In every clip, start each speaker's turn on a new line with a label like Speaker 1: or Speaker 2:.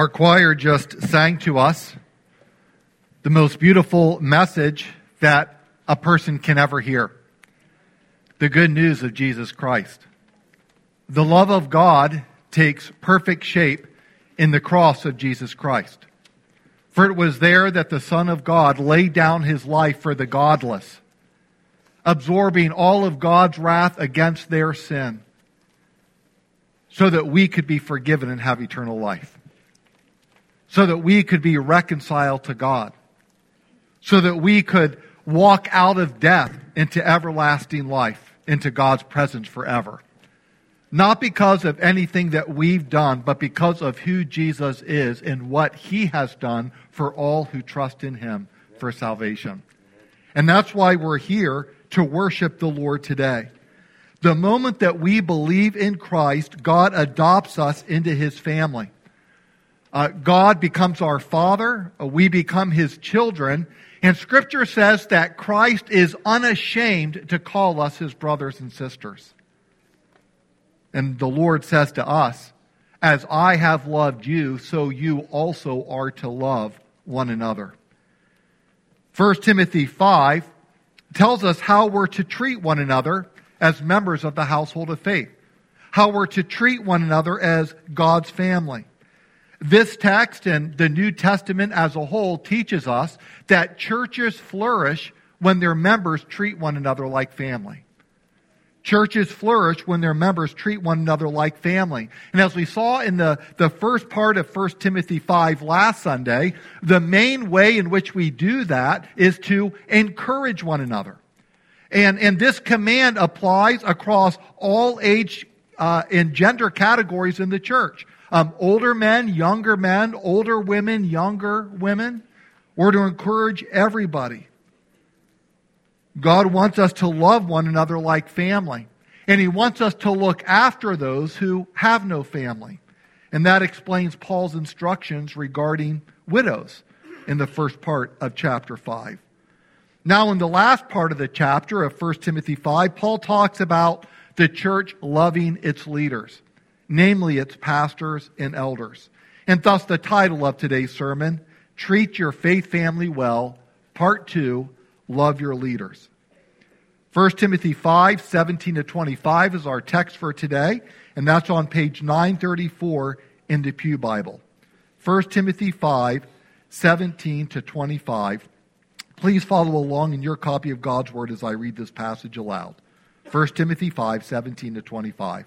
Speaker 1: Our choir just sang to us the most beautiful message that a person can ever hear the good news of Jesus Christ. The love of God takes perfect shape in the cross of Jesus Christ. For it was there that the Son of God laid down his life for the godless, absorbing all of God's wrath against their sin, so that we could be forgiven and have eternal life so that we could be reconciled to God, so that we could walk out of death into everlasting life, into God's presence forever. Not because of anything that we've done, but because of who Jesus is and what he has done for all who trust in him for salvation. And that's why we're here to worship the Lord today. The moment that we believe in Christ, God adopts us into his family. Uh, God becomes our Father. Uh, we become His children. And Scripture says that Christ is unashamed to call us His brothers and sisters. And the Lord says to us, As I have loved you, so you also are to love one another. 1 Timothy 5 tells us how we're to treat one another as members of the household of faith, how we're to treat one another as God's family. This text and the New Testament as a whole teaches us that churches flourish when their members treat one another like family. Churches flourish when their members treat one another like family. And as we saw in the, the first part of 1 Timothy 5 last Sunday, the main way in which we do that is to encourage one another. And, and this command applies across all age uh, and gender categories in the church um, older men, younger men, older women, younger women. We're to encourage everybody. God wants us to love one another like family. And He wants us to look after those who have no family. And that explains Paul's instructions regarding widows in the first part of chapter 5. Now, in the last part of the chapter of 1 Timothy 5, Paul talks about the church loving its leaders namely its pastors and elders. And thus the title of today's sermon, Treat Your Faith Family Well, Part 2, Love Your Leaders. 1 Timothy 5, 17 to 25 is our text for today, and that's on page 934 in the Pew Bible. 1 Timothy 5, 17 to 25. Please follow along in your copy of God's Word as I read this passage aloud. 1 Timothy 5, 17 to 25.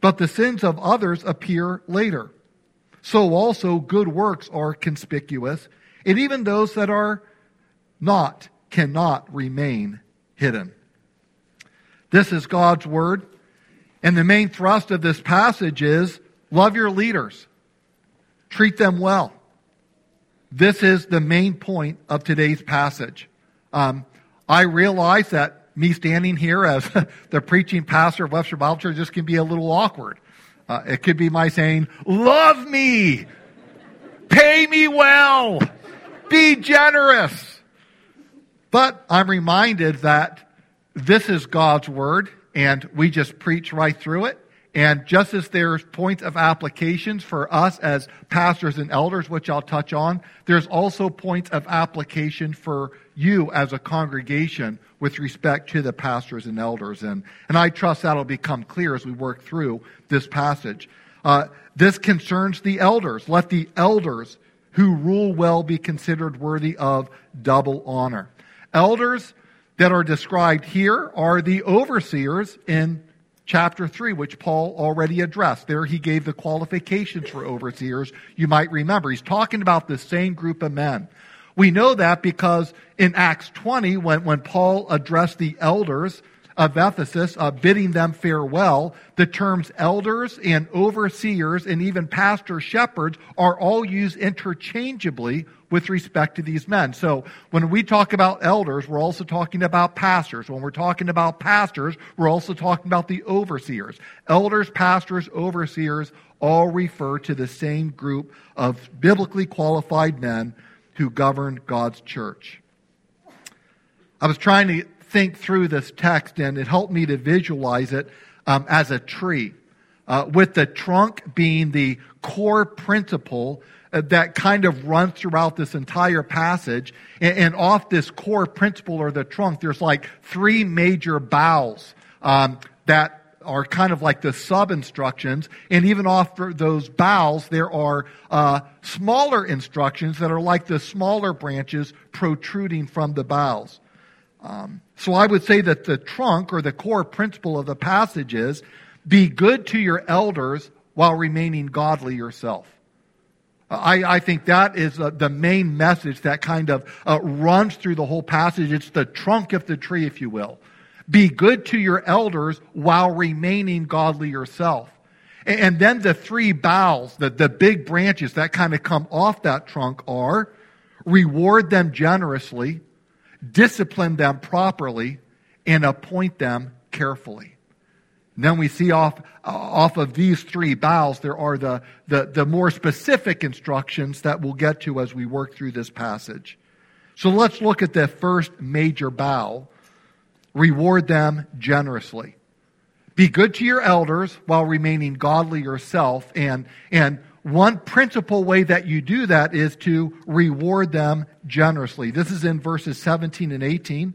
Speaker 1: but the sins of others appear later. So also good works are conspicuous, and even those that are not cannot remain hidden. This is God's word, and the main thrust of this passage is love your leaders, treat them well. This is the main point of today's passage. Um, I realize that me standing here as the preaching pastor of Webster Bible Church, this can be a little awkward. Uh, it could be my saying, love me, pay me well, be generous. But I'm reminded that this is God's word and we just preach right through it. And just as there's points of applications for us as pastors and elders, which I'll touch on, there's also points of application for you as a congregation with respect to the pastors and elders. And, and I trust that'll become clear as we work through this passage. Uh, this concerns the elders. Let the elders who rule well be considered worthy of double honor. Elders that are described here are the overseers in chapter 3, which Paul already addressed. There he gave the qualifications for overseers. You might remember. He's talking about the same group of men. We know that because in Acts 20, when, when Paul addressed the elders of Ephesus, uh, bidding them farewell, the terms elders and overseers and even pastor shepherds are all used interchangeably with respect to these men. So when we talk about elders, we're also talking about pastors. When we're talking about pastors, we're also talking about the overseers. Elders, pastors, overseers all refer to the same group of biblically qualified men who govern God's church. I was trying to think through this text and it helped me to visualize it um, as a tree, uh, with the trunk being the core principle uh, that kind of runs throughout this entire passage. And, and, off this core principle or the trunk, there's like three major boughs um, that are kind of like the sub instructions. And even off those boughs, there are uh, smaller instructions that are like the smaller branches protruding from the boughs. Um, so I would say that the trunk or the core principle of the passage is be good to your elders while remaining godly yourself. I, I think that is uh, the main message that kind of uh, runs through the whole passage. It's the trunk of the tree, if you will. Be good to your elders while remaining godly yourself. And, then the three boughs, the, the big branches that kind of come off that trunk are reward them generously, discipline them properly, and appoint them carefully. And then we see off, off of these three boughs, there are the, the, the more specific instructions that we'll get to as we work through this passage. So let's look at the first major bough. Reward them generously. Be good to your elders while remaining godly yourself. And, and one principal way that you do that is to reward them generously. This is in verses 17 and 18.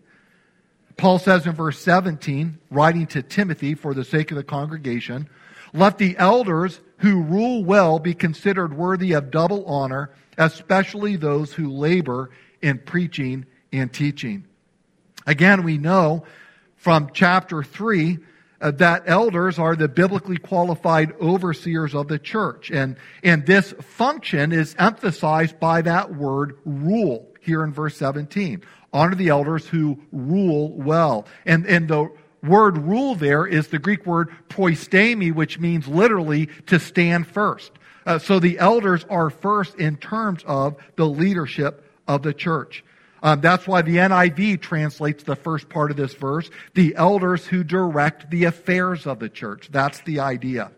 Speaker 1: Paul says in verse 17, writing to Timothy for the sake of the congregation, let the elders who rule well be considered worthy of double honor, especially those who labor in preaching and teaching. Again, we know from chapter 3 uh, that elders are the biblically qualified overseers of the church. And, and this function is emphasized by that word rule here in verse 17. Honor the elders who rule well. And, and the word rule there is the Greek word proistemi, which means literally to stand first. Uh, so the elders are first in terms of the leadership of the church. Um, that's why the NIV translates the first part of this verse, the elders who direct the affairs of the church. That's the idea.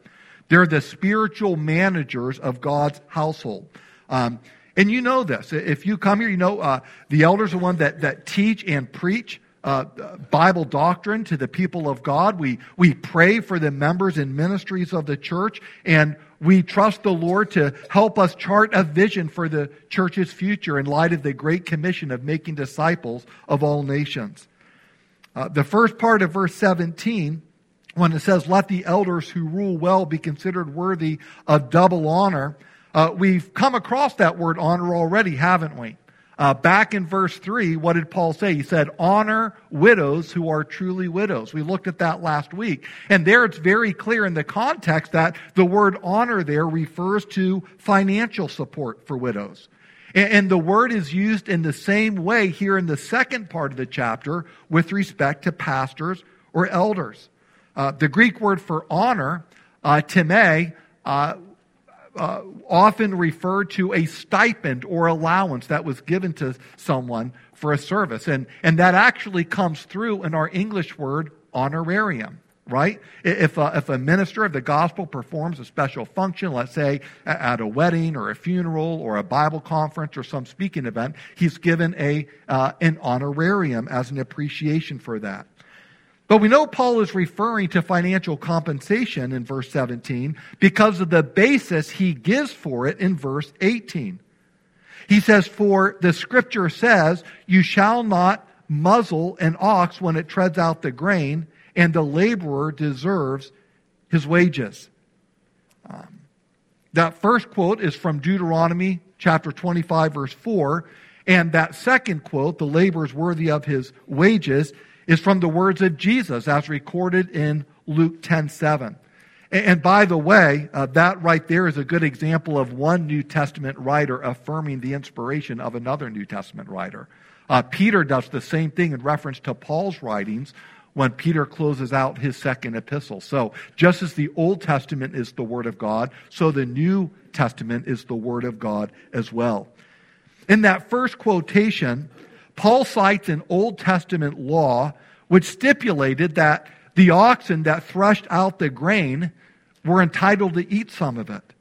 Speaker 1: They're the spiritual managers of God's household. Um, and you know this. If you come here, you know uh, the elders are the one that, that teach and preach uh, Bible doctrine to the people of God. We, we pray for the members and ministries of the church, and we trust the Lord to help us chart a vision for the church's future in light of the great commission of making disciples of all nations. Uh, the first part of verse 17, when it says, Let the elders who rule well be considered worthy of double honor, uh, we've come across that word honor already, haven't we? Uh, back in verse 3, what did Paul say? He said, honor widows who are truly widows. We looked at that last week. And there it's very clear in the context that the word honor there refers to financial support for widows. And, and the word is used in the same way here in the second part of the chapter with respect to pastors or elders. Uh, the Greek word for honor, uh, time, uh, uh, often referred to a stipend or allowance that was given to someone for a service. And, and that actually comes through in our English word honorarium, right? If a, if a minister of the gospel performs a special function, let's say at a wedding or a funeral or a Bible conference or some speaking event, he's given a, uh, an honorarium as an appreciation for that. But we know Paul is referring to financial compensation in verse 17 because of the basis he gives for it in verse 18. He says, For the scripture says, You shall not muzzle an ox when it treads out the grain, and the laborer deserves his wages. Um, That first quote is from Deuteronomy chapter 25, verse 4. And that second quote, the labor is worthy of his wages, is from the words of Jesus as recorded in Luke 10 7. And by the way, uh, that right there is a good example of one New Testament writer affirming the inspiration of another New Testament writer. Uh, Peter does the same thing in reference to Paul's writings when Peter closes out his second epistle. So, just as the Old Testament is the Word of God, so the New Testament is the Word of God as well. In that first quotation, Paul cites an Old Testament law which stipulated that the oxen that threshed out the grain were entitled to eat some of it.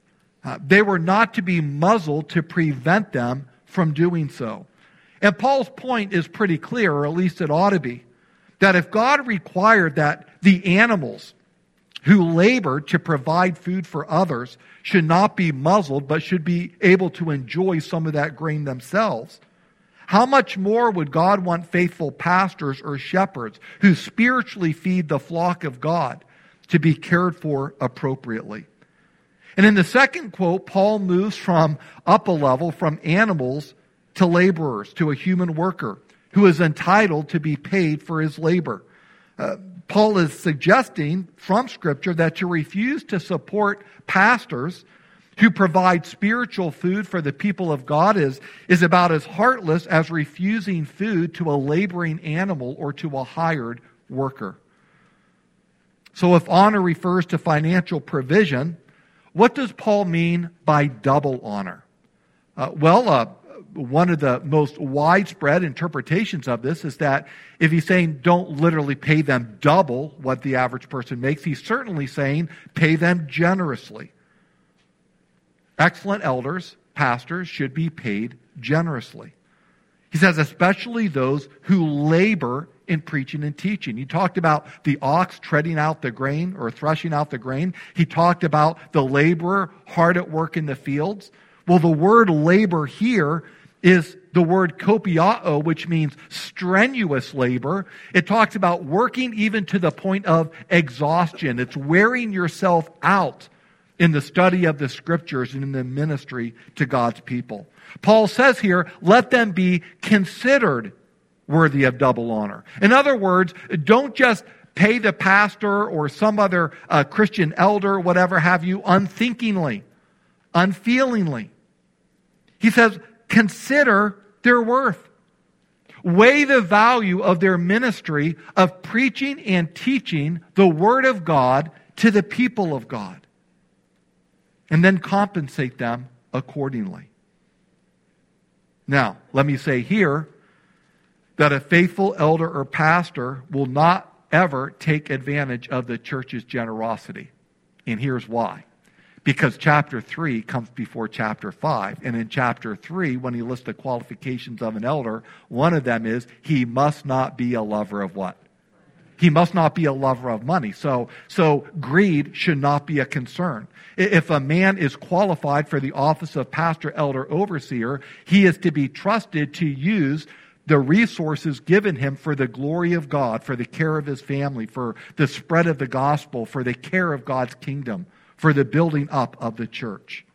Speaker 1: Uh, they were not to be muzzled to prevent them from doing so. And Paul's point is pretty clear, or at least it ought to be, that if God required that the animals who labor to provide food for others should not be muzzled, but should be able to enjoy some of that grain themselves, how much more would God want faithful pastors or shepherds who spiritually feed the flock of God to be cared for appropriately? And in the second quote, Paul moves from up a level, from animals to laborers, to a human worker who is entitled to be paid for his labor. Uh, Paul is suggesting from Scripture that to refuse to support pastors who provide spiritual food for the people of God is, is about as heartless as refusing food to a laboring animal or to a hired worker. So if honor refers to financial provision, what does Paul mean by double honor? Uh, well, uh, one of the most widespread interpretations of this is that if he's saying don't literally pay them double what the average person makes, he's certainly saying pay them generously. Excellent elders, pastors, should be paid generously. He says, especially those who labor in preaching and teaching. He talked about the ox treading out the grain or threshing out the grain. He talked about the laborer hard at work in the fields. Well, the word labor here is the word kopiao, which means strenuous labor. It talks about working even to the point of exhaustion. It's wearing yourself out in the study of the scriptures and in the ministry to God's people. Paul says here, let them be considered worthy of double honor. In other words, don't just pay the pastor or some other uh, Christian elder, whatever have you, unthinkingly, unfeelingly. He says, consider their worth. Weigh the value of their ministry of preaching and teaching the Word of God to the people of God and then compensate them accordingly. Now, let me say here that a faithful elder or pastor will not ever take advantage of the church's generosity. And here's why. Because chapter 3 comes before chapter 5. And in chapter 3, when he lists the qualifications of an elder, one of them is he must not be a lover of what? He must not be a lover of money. So, so greed should not be a concern. If a man is qualified for the office of pastor, elder, overseer, he is to be trusted to use the resources given him for the glory of God, for the care of his family, for the spread of the gospel, for the care of God's kingdom, for the building up of the church.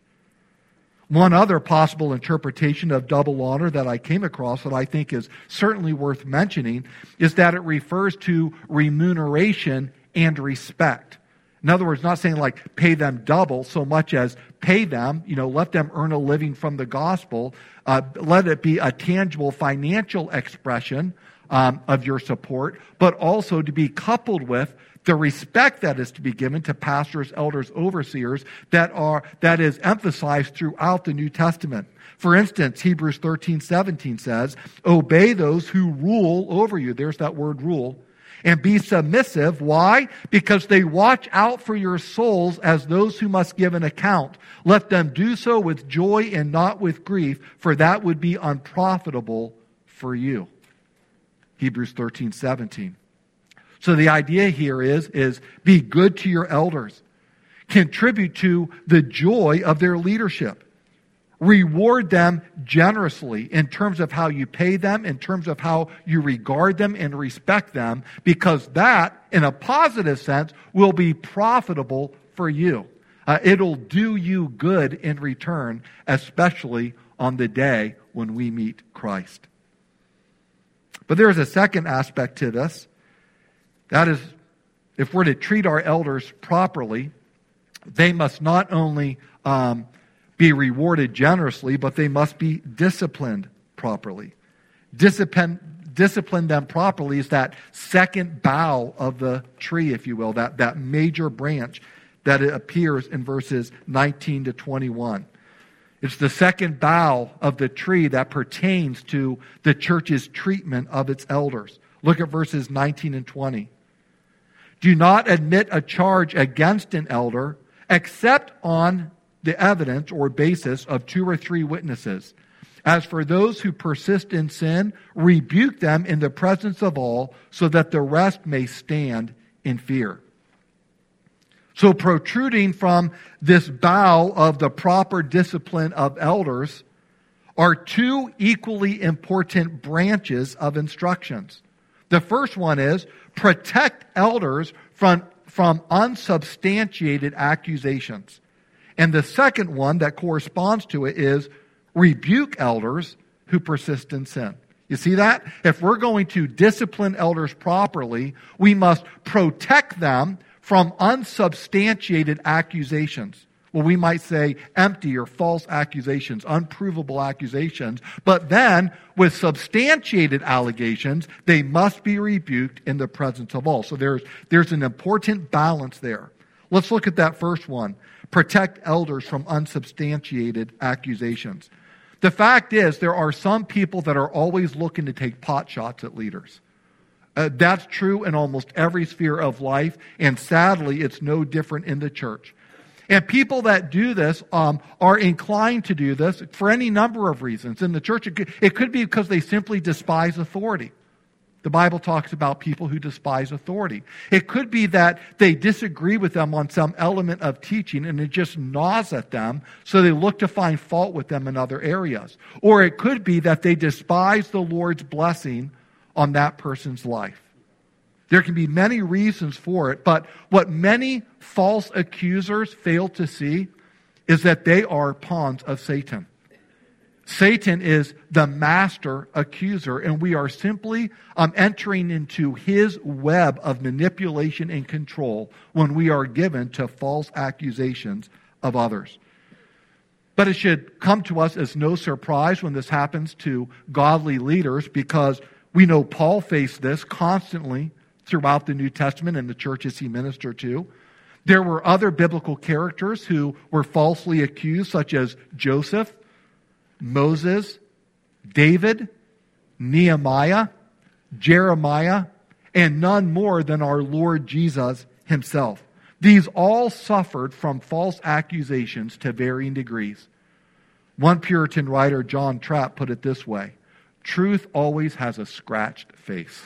Speaker 1: One other possible interpretation of double honor that I came across that I think is certainly worth mentioning is that it refers to remuneration and respect. In other words, not saying like pay them double so much as pay them, you know, let them earn a living from the gospel. Uh, let it be a tangible financial expression um, of your support, but also to be coupled with the respect that is to be given to pastors, elders, overseers that are, that is emphasized throughout the New Testament. For instance, Hebrews 13, 17 says, obey those who rule over you. There's that word rule. And be submissive. Why? Because they watch out for your souls as those who must give an account. Let them do so with joy and not with grief, for that would be unprofitable for you. Hebrews 13, 17. So the idea here is, is be good to your elders. Contribute to the joy of their leadership. Reward them generously in terms of how you pay them, in terms of how you regard them and respect them, because that, in a positive sense, will be profitable for you. Uh, it'll do you good in return, especially on the day when we meet Christ. But there is a second aspect to this. That is, if we're to treat our elders properly, they must not only um, be rewarded generously, but they must be disciplined properly. Discipline, discipline them properly is that second bough of the tree, if you will, that, that major branch that it appears in verses 19 to 21. It's the second bough of the tree that pertains to the church's treatment of its elders. Look at verses 19 and 20. Do not admit a charge against an elder except on the evidence or basis of two or three witnesses. As for those who persist in sin, rebuke them in the presence of all, so that the rest may stand in fear. So, protruding from this bough of the proper discipline of elders are two equally important branches of instructions. The first one is protect elders from, from unsubstantiated accusations. And the second one that corresponds to it is rebuke elders who persist in sin. You see that? If we're going to discipline elders properly, we must protect them from unsubstantiated accusations. Well, we might say empty or false accusations, unprovable accusations. But then, with substantiated allegations, they must be rebuked in the presence of all. So there's, there's an important balance there. Let's look at that first one. Protect elders from unsubstantiated accusations. The fact is, there are some people that are always looking to take pot shots at leaders. Uh, that's true in almost every sphere of life, and sadly, it's no different in the church. And people that do this um, are inclined to do this for any number of reasons. In the church, it could, it could be because they simply despise authority. The Bible talks about people who despise authority. It could be that they disagree with them on some element of teaching and it just gnaws at them, so they look to find fault with them in other areas. Or it could be that they despise the Lord's blessing on that person's life. There can be many reasons for it, but what many false accusers fail to see is that they are pawns of Satan. Satan is the master accuser, and we are simply um, entering into his web of manipulation and control when we are given to false accusations of others. But it should come to us as no surprise when this happens to godly leaders because we know Paul faced this constantly throughout the New Testament and the churches he ministered to. There were other biblical characters who were falsely accused, such as Joseph Moses, David, Nehemiah, Jeremiah, and none more than our Lord Jesus himself. These all suffered from false accusations to varying degrees. One Puritan writer, John Trapp, put it this way Truth always has a scratched face.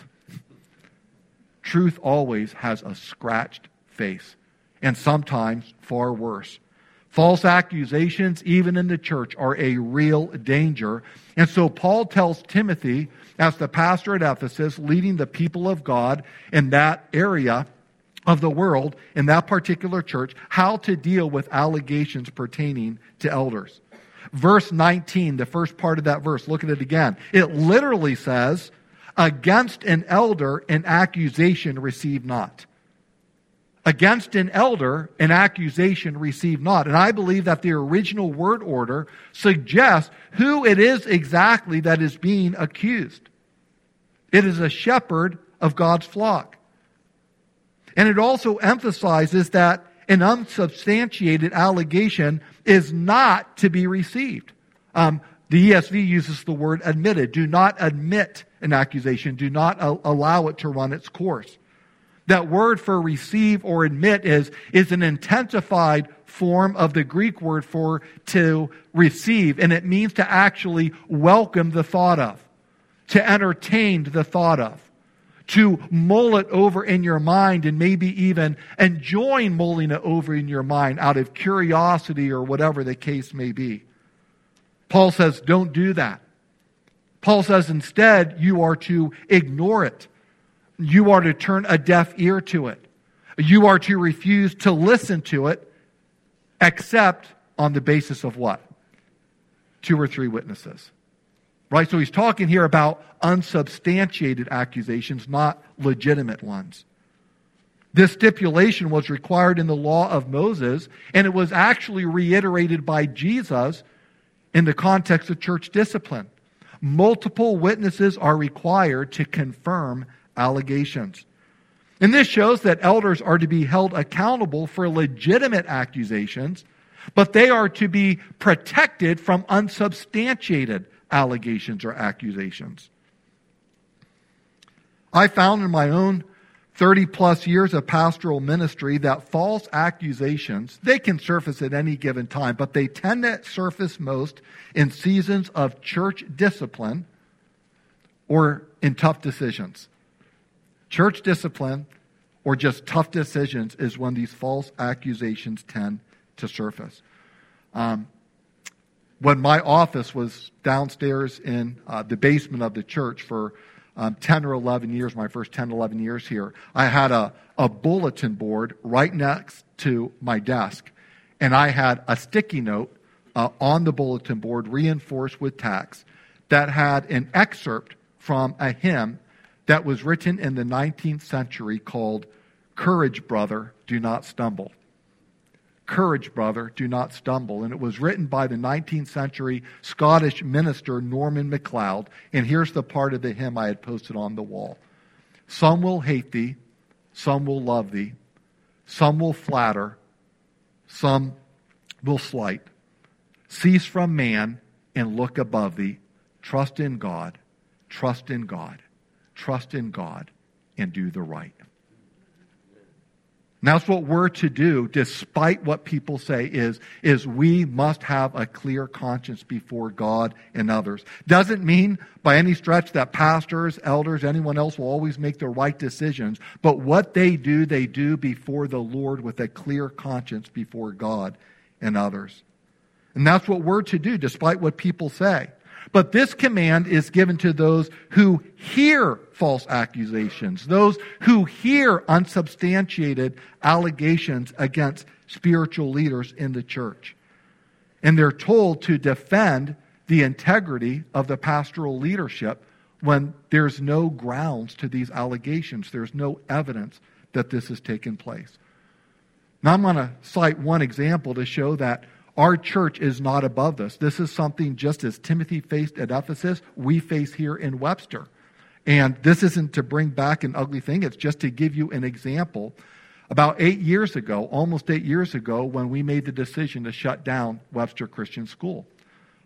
Speaker 1: Truth always has a scratched face, and sometimes far worse. False accusations, even in the church, are a real danger. And so Paul tells Timothy, as the pastor at Ephesus, leading the people of God in that area of the world, in that particular church, how to deal with allegations pertaining to elders. Verse 19, the first part of that verse, look at it again. It literally says, Against an elder, an accusation receive not against an elder an accusation receive not. And I believe that the original word order suggests who it is exactly that is being accused. It is a shepherd of God's flock. And it also emphasizes that an unsubstantiated allegation is not to be received. Um, the ESV uses the word admitted. Do not admit an accusation. Do not allow it to run its course. That word for receive or admit is, is an intensified form of the Greek word for to receive, and it means to actually welcome the thought of, to entertain the thought of, to mull it over in your mind and maybe even enjoying mulling it over in your mind out of curiosity or whatever the case may be. Paul says, don't do that. Paul says instead, you are to ignore it you are to turn a deaf ear to it. You are to refuse to listen to it except on the basis of what? Two or three witnesses. Right? So he's talking here about unsubstantiated accusations, not legitimate ones. This stipulation was required in the law of Moses, and it was actually reiterated by Jesus in the context of church discipline. Multiple witnesses are required to confirm allegations. And this shows that elders are to be held accountable for legitimate accusations, but they are to be protected from unsubstantiated allegations or accusations. I found in my own 30 plus years of pastoral ministry that false accusations, they can surface at any given time, but they tend to surface most in seasons of church discipline or in tough decisions. Church discipline or just tough decisions is when these false accusations tend to surface. Um, when my office was downstairs in uh, the basement of the church for um, 10 or 11 years, my first 10, 11 years here, I had a, a bulletin board right next to my desk. And I had a sticky note uh, on the bulletin board, reinforced with text, that had an excerpt from a hymn that was written in the 19th century called Courage, Brother, Do Not Stumble. Courage, brother, do not stumble. And it was written by the 19th century Scottish minister Norman MacLeod. And here's the part of the hymn I had posted on the wall Some will hate thee, some will love thee, some will flatter, some will slight. Cease from man and look above thee. Trust in God, trust in God, trust in God, and do the right. And that's what we're to do, despite what people say, is, is we must have a clear conscience before God and others. Doesn't mean by any stretch that pastors, elders, anyone else will always make the right decisions, but what they do, they do before the Lord with a clear conscience before God and others. And that's what we're to do, despite what people say. But this command is given to those who hear false accusations, those who hear unsubstantiated allegations against spiritual leaders in the church. And they're told to defend the integrity of the pastoral leadership when there's no grounds to these allegations. There's no evidence that this has taken place. Now, I'm going to cite one example to show that our church is not above this. This is something just as Timothy faced at Ephesus, we face here in Webster. And this isn't to bring back an ugly thing, it's just to give you an example. About eight years ago, almost eight years ago, when we made the decision to shut down Webster Christian School.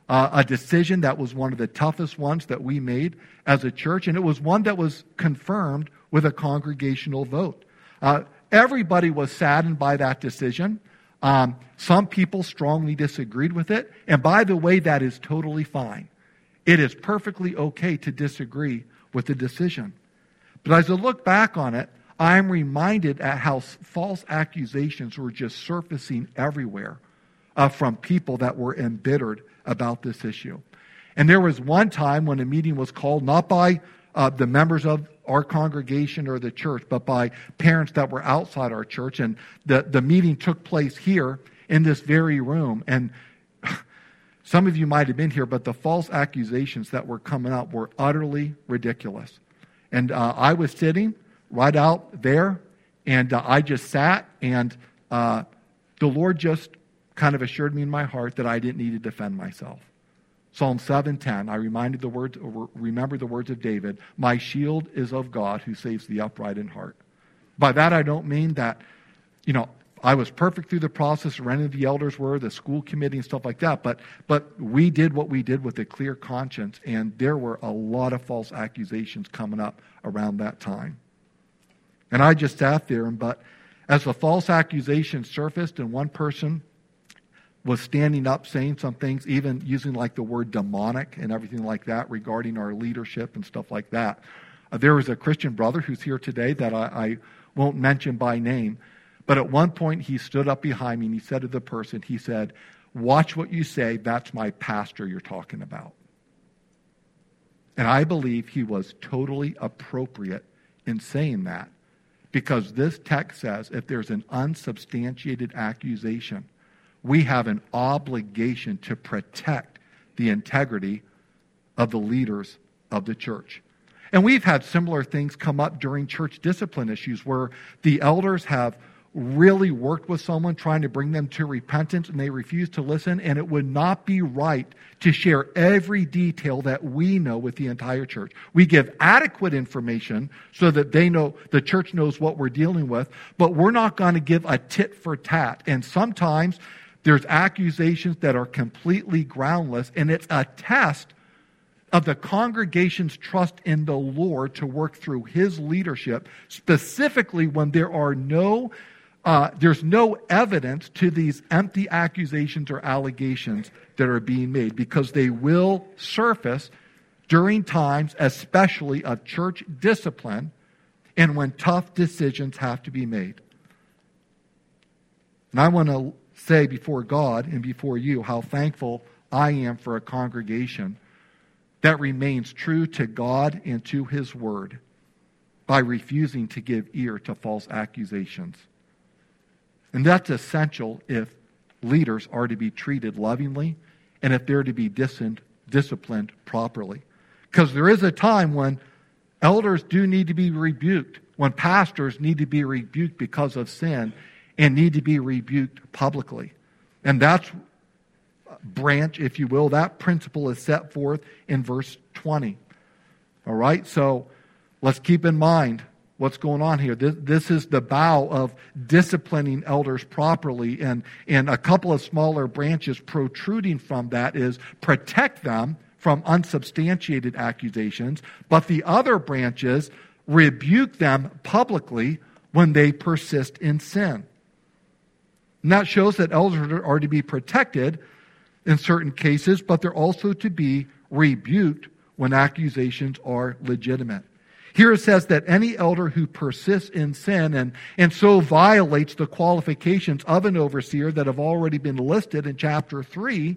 Speaker 1: Uh, a decision that was one of the toughest ones that we made as a church, and it was one that was confirmed with a congregational vote. Uh, everybody was saddened by that decision. Um, some people strongly disagreed with it. And by the way, that is totally fine. It is perfectly okay to disagree with the decision. But as I look back on it, I'm reminded at how false accusations were just surfacing everywhere uh, from people that were embittered about this issue. And there was one time when a meeting was called, not by uh, the members of our congregation or the church, but by parents that were outside our church. And the, the meeting took place here in this very room. And some of you might have been here, but the false accusations that were coming up were utterly ridiculous. And uh, I was sitting right out there, and uh, I just sat, and uh, the Lord just kind of assured me in my heart that I didn't need to defend myself. Psalm 7:10, I reminded the words, remember the words of David, "My shield is of God who saves the upright in heart." By that I don't mean that, you know, I was perfect through the process, or any of the elders were, the school committee and stuff like that, but but we did what we did with a clear conscience, and there were a lot of false accusations coming up around that time. And I just sat there, and but as the false accusations surfaced, and one person was standing up saying some things, even using like the word demonic and everything like that regarding our leadership and stuff like that. Uh, there was a Christian brother who's here today that I, I won't mention by name, but at one point he stood up behind me and he said to the person, he said, Watch what you say, that's my pastor you're talking about. And I believe he was totally appropriate in saying that because this text says if there's an unsubstantiated accusation, we have an obligation to protect the integrity of the leaders of the church. And we've had similar things come up during church discipline issues where the elders have really worked with someone trying to bring them to repentance and they refuse to listen. And it would not be right to share every detail that we know with the entire church. We give adequate information so that they know, the church knows what we're dealing with, but we're not going to give a tit for tat. And sometimes there's accusations that are completely groundless and it's a test of the congregation's trust in the Lord to work through his leadership, specifically when there are no uh, there's no evidence to these empty accusations or allegations that are being made because they will surface during times, especially of church discipline, and when tough decisions have to be made. And I want to say before God and before you how thankful I am for a congregation that remains true to God and to His Word by refusing to give ear to false accusations. And that's essential if leaders are to be treated lovingly and if they're to be disciplined properly. Because there is a time when elders do need to be rebuked, when pastors need to be rebuked because of sin and need to be rebuked publicly. And that's branch, if you will, that principle is set forth in verse 20. All right, so let's keep in mind what's going on here. This, this, is the bough of disciplining elders properly, and, and a couple of smaller branches protruding from that is protect them from unsubstantiated accusations, but the other branches rebuke them publicly when they persist in sin. And that shows that elders are to be protected in certain cases, but they're also to be rebuked when accusations are legitimate. Here it says that any elder who persists in sin and, and so violates the qualifications of an overseer that have already been listed in chapter 3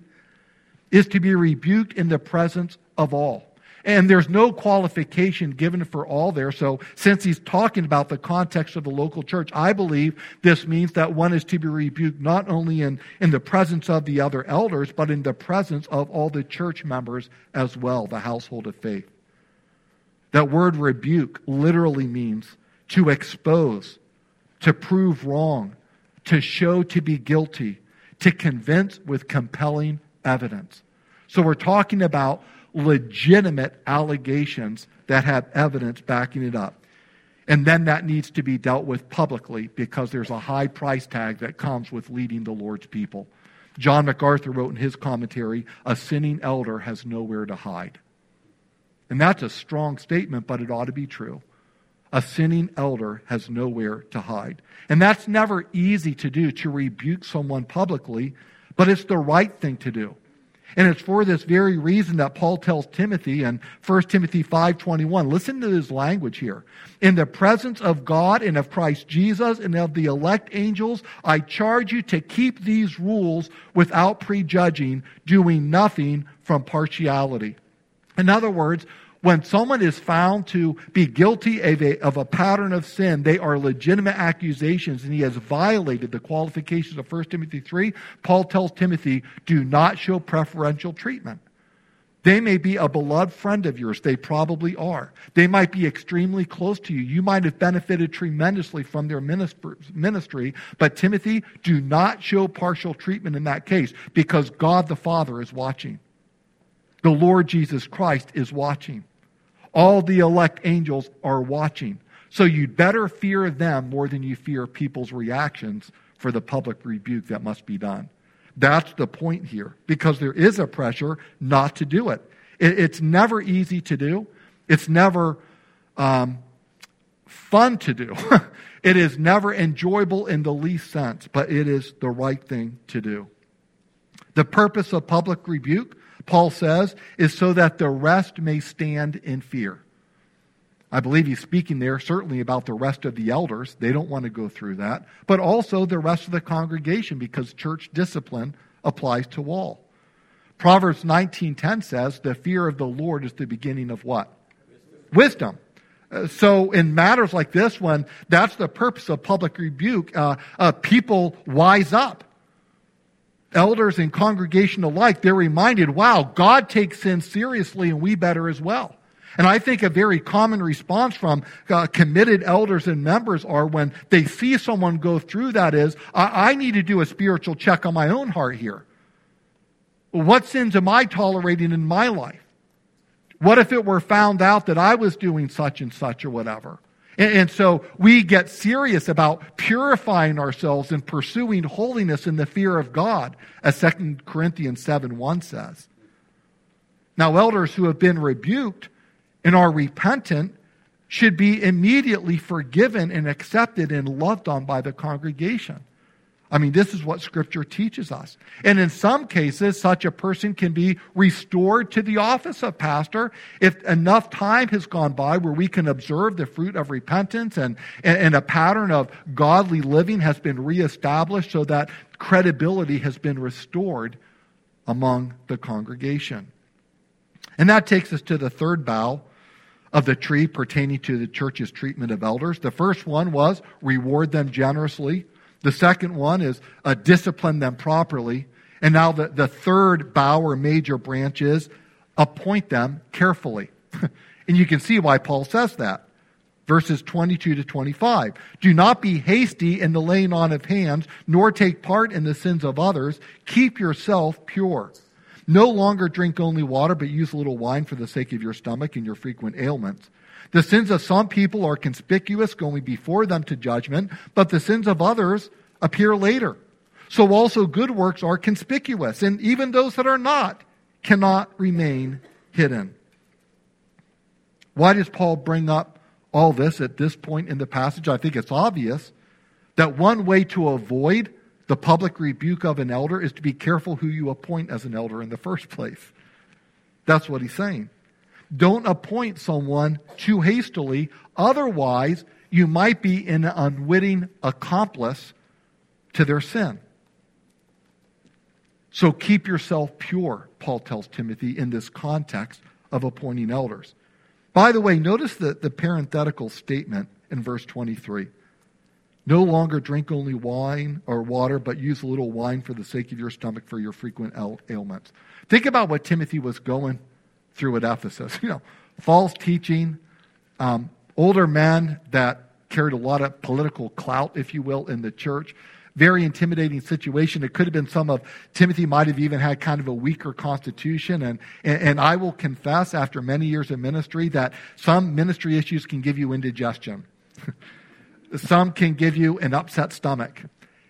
Speaker 1: is to be rebuked in the presence of all. And there's no qualification given for all there. So since he's talking about the context of the local church, I believe this means that one is to be rebuked not only in, in the presence of the other elders, but in the presence of all the church members as well, the household of faith. That word rebuke literally means to expose, to prove wrong, to show to be guilty, to convince with compelling evidence. So we're talking about legitimate allegations that have evidence backing it up. And then that needs to be dealt with publicly because there's a high price tag that comes with leading the Lord's people. John MacArthur wrote in his commentary a sinning elder has nowhere to hide. And that's a strong statement, but it ought to be true. A sinning elder has nowhere to hide. And that's never easy to do, to rebuke someone publicly, but it's the right thing to do. And it's for this very reason that Paul tells Timothy in 1 Timothy 5:21. Listen to his language here. In the presence of God and of Christ Jesus and of the elect angels, I charge you to keep these rules without prejudging, doing nothing from partiality. In other words, when someone is found to be guilty of a, of a, pattern of sin, they are legitimate accusations and he has violated the qualifications of 1 Timothy 3. Paul tells Timothy, do not show preferential treatment. They may be a beloved friend of yours. They probably are. They might be extremely close to you. You might have benefited tremendously from their ministry. But Timothy, do not show partial treatment in that case because God the Father is watching. The Lord Jesus Christ is watching. All the elect angels are watching. So you'd better fear them more than you fear people's reactions for the public rebuke that must be done. That's the point here, because there is a pressure not to do it. it it's never easy to do. It's never um, fun to do. it is never enjoyable in the least sense, but it is the right thing to do. The purpose of public rebuke Paul says, is so that the rest may stand in fear. I believe he's speaking there certainly about the rest of the elders. They don't want to go through that. But also the rest of the congregation because church discipline applies to all. Proverbs 19:10 says, "The fear of the Lord is the beginning of what? Wisdom." Wisdom. Uh, so in matters like this one, that's the purpose of public rebuke. Uh, uh, people wise up. Elders and congregation alike, they're reminded, wow, God takes sin seriously and we better as well. And I think a very common response from uh, committed elders and members are when they see someone go through that is, I, I need to do a spiritual check on my own heart here. What sins am I tolerating in my life? What if it were found out that I was doing such and such or whatever? And, so we get serious about purifying ourselves and pursuing holiness in the fear of God, as 2 Corinthians 7 1 says. Now, elders who have been rebuked and are repentant should be immediately forgiven and accepted and loved on by the congregation. I mean, this is what Scripture teaches us. And in some cases, such a person can be restored to the office of pastor if enough time has gone by where we can observe the fruit of repentance and, and a pattern of godly living has been reestablished so that credibility has been restored among the congregation. And that takes us to the third bough of the tree pertaining to the church's treatment of elders. The first one was reward them generously. The second one is uh, discipline them properly. And now the, the third bough or major branch is appoint them carefully. and you can see why Paul says that. Verses 22 to 25. Do not be hasty in the laying on of hands, nor take part in the sins of others. Keep yourself pure. No longer drink only water, but use a little wine for the sake of your stomach and your frequent ailments. The sins of some people are conspicuous going before them to judgment, but the sins of others appear later. So also good works are conspicuous, and even those that are not cannot remain hidden. Why does Paul bring up all this at this point in the passage? I think it's obvious that one way to avoid the public rebuke of an elder is to be careful who you appoint as an elder in the first place. That's what he's saying. Don't appoint someone too hastily. Otherwise, you might be an unwitting accomplice to their sin. So keep yourself pure, Paul tells Timothy in this context of appointing elders. By the way, notice the, the parenthetical statement in verse 23. No longer drink only wine or water, but use a little wine for the sake of your stomach for your frequent ailments. Think about what Timothy was going through at Ephesus. You know, false teaching, um, older men that carried a lot of political clout, if you will, in the church. Very intimidating situation. It could have been some of Timothy might have even had kind of a weaker constitution. And, and, and I will confess after many years of ministry that some ministry issues can give you indigestion. some can give you an upset stomach.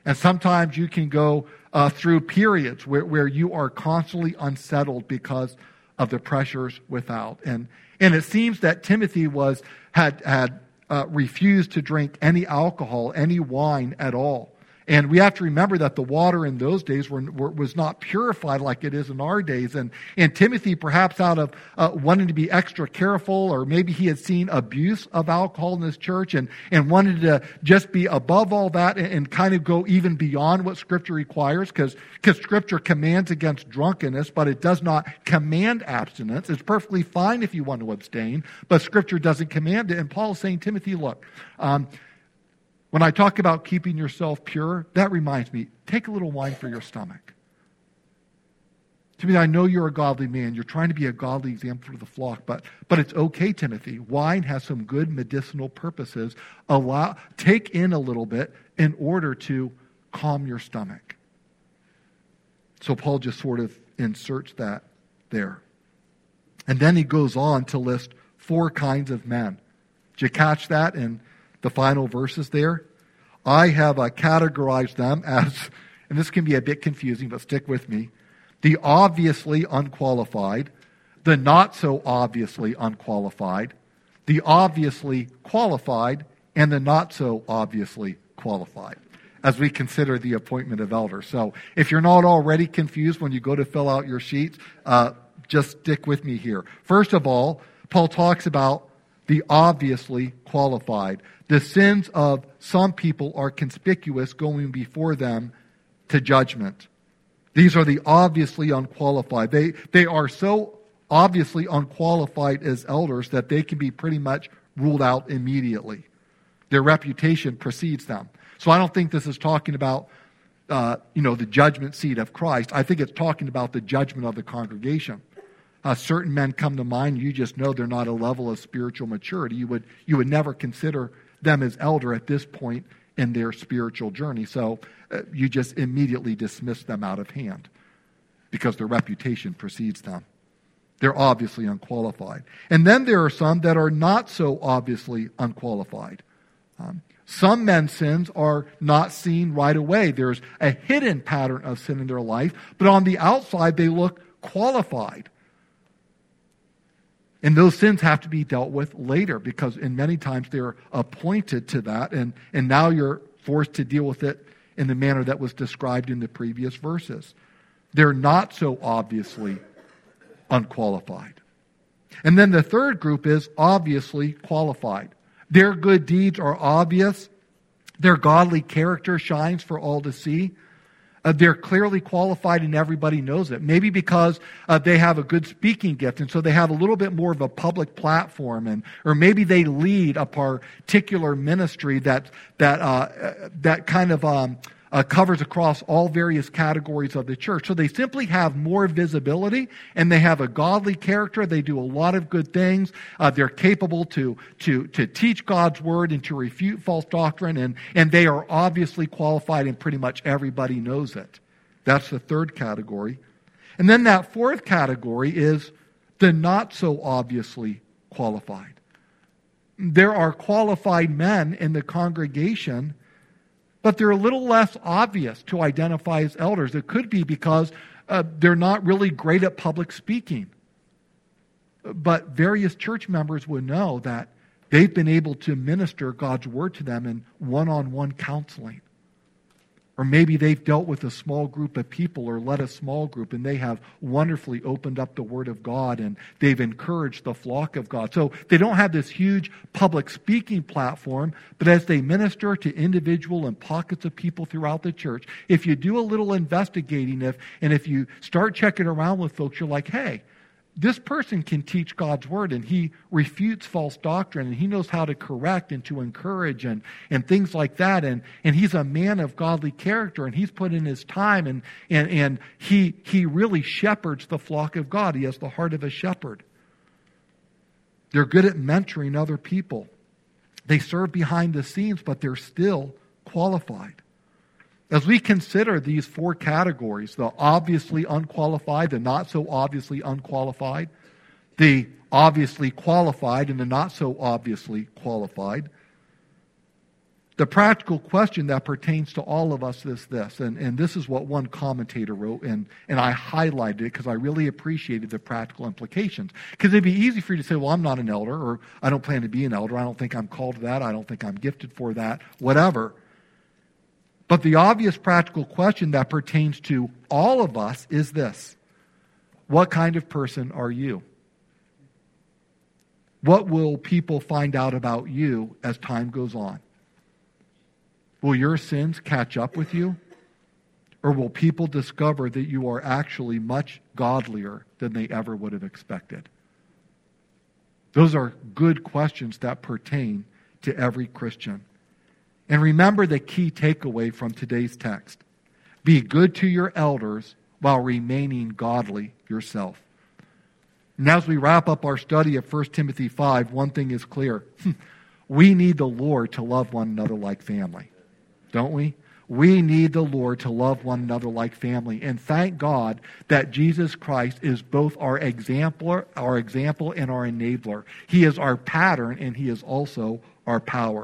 Speaker 1: And sometimes you can go uh, through periods where, where you are constantly unsettled because of the pressures without. And, and it seems that Timothy was, had, had uh, refused to drink any alcohol, any wine at all. And we have to remember that the water in those days were, were, was not purified like it is in our days. And, and Timothy, perhaps out of uh, wanting to be extra careful, or maybe he had seen abuse of alcohol in his church and, and wanted to just be above all that and, and kind of go even beyond what Scripture requires, because Scripture commands against drunkenness, but it does not command abstinence. It's perfectly fine if you want to abstain, but Scripture doesn't command it. And Paul is saying, Timothy, look, um, when I talk about keeping yourself pure, that reminds me take a little wine for your stomach. Timothy, I know you're a godly man. You're trying to be a godly example for the flock, but, but it's okay, Timothy. Wine has some good medicinal purposes. Allow, take in a little bit in order to calm your stomach. So Paul just sort of inserts that there. And then he goes on to list four kinds of men. Did you catch that in the final verses there. I have uh, categorized them as, and this can be a bit confusing, but stick with me, the obviously unqualified, the not so obviously unqualified, the obviously qualified, and the not so obviously qualified as we consider the appointment of elders. So if you're not already confused when you go to fill out your sheets, uh, just stick with me here. First of all, Paul talks about the obviously qualified. The sins of some people are conspicuous going before them to judgment. These are the obviously unqualified. They, they are so obviously unqualified as elders that they can be pretty much ruled out immediately. Their reputation precedes them. So I don't think this is talking about uh, you know, the judgment seat of Christ. I think it's talking about the judgment of the congregation. Uh, certain men come to mind. You just know they're not a level of spiritual maturity. You would you would never consider them as elder at this point in their spiritual journey. So uh, you just immediately dismiss them out of hand because their reputation precedes them. They're obviously unqualified. And then there are some that are not so obviously unqualified. Um, some men's sins are not seen right away. There's a hidden pattern of sin in their life, but on the outside, they look qualified. And those sins have to be dealt with later because in many times they're appointed to that, and, and now you're forced to deal with it in the manner that was described in the previous verses. They're not so obviously unqualified. And then the third group is obviously qualified. Their good deeds are obvious. Their godly character shines for all to see. Uh, they're clearly qualified and everybody knows it. Maybe because uh, they have a good speaking gift and so they have a little bit more of a public platform and, or maybe they lead a particular ministry that, that, uh, that kind of, um, uh, covers across all various categories of the church. So they simply have more visibility and they have a godly character. They do a lot of good things. Uh, they're capable to, to, to teach God's word and to refute false doctrine. And, and they are obviously qualified and pretty much everybody knows it. That's the third category. And then that fourth category is the not so obviously qualified. There are qualified men in the congregation but they're a little less obvious to identify as elders. It could be because uh, they're not really great at public speaking. But various church members would know that they've been able to minister God's word to them in one on one counseling. Or maybe they've dealt with a small group of people or led a small group and they have wonderfully opened up the Word of God and they've encouraged the flock of God. So they don't have this huge public speaking platform, but as they minister to individual and pockets of people throughout the church, if you do a little investigating if, and if you start checking around with folks, you're like, hey, this person can teach God's word and he refutes false doctrine and he knows how to correct and to encourage and, and things like that. And, and he's a man of godly character and he's put in his time and, and, and he, he really shepherds the flock of God. He has the heart of a shepherd. They're good at mentoring other people. They serve behind the scenes, but they're still qualified. As we consider these four categories the obviously unqualified, the not so obviously unqualified, the obviously qualified, and the not so obviously qualified, the practical question that pertains to all of us is this, and, and this is what one commentator wrote, and, and I highlighted it because I really appreciated the practical implications. Because it'd be easy for you to say, well, I'm not an elder, or I don't plan to be an elder, I don't think I'm called to that, I don't think I'm gifted for that, whatever. But the obvious practical question that pertains to all of us is this What kind of person are you? What will people find out about you as time goes on? Will your sins catch up with you? Or will people discover that you are actually much godlier than they ever would have expected? Those are good questions that pertain to every Christian. And remember the key takeaway from today's text be good to your elders while remaining godly yourself. And as we wrap up our study of 1 Timothy 5, one thing is clear. we need the Lord to love one another like family, don't we? We need the Lord to love one another like family. And thank God that Jesus Christ is both our example, our example and our enabler. He is our pattern and he is also our power.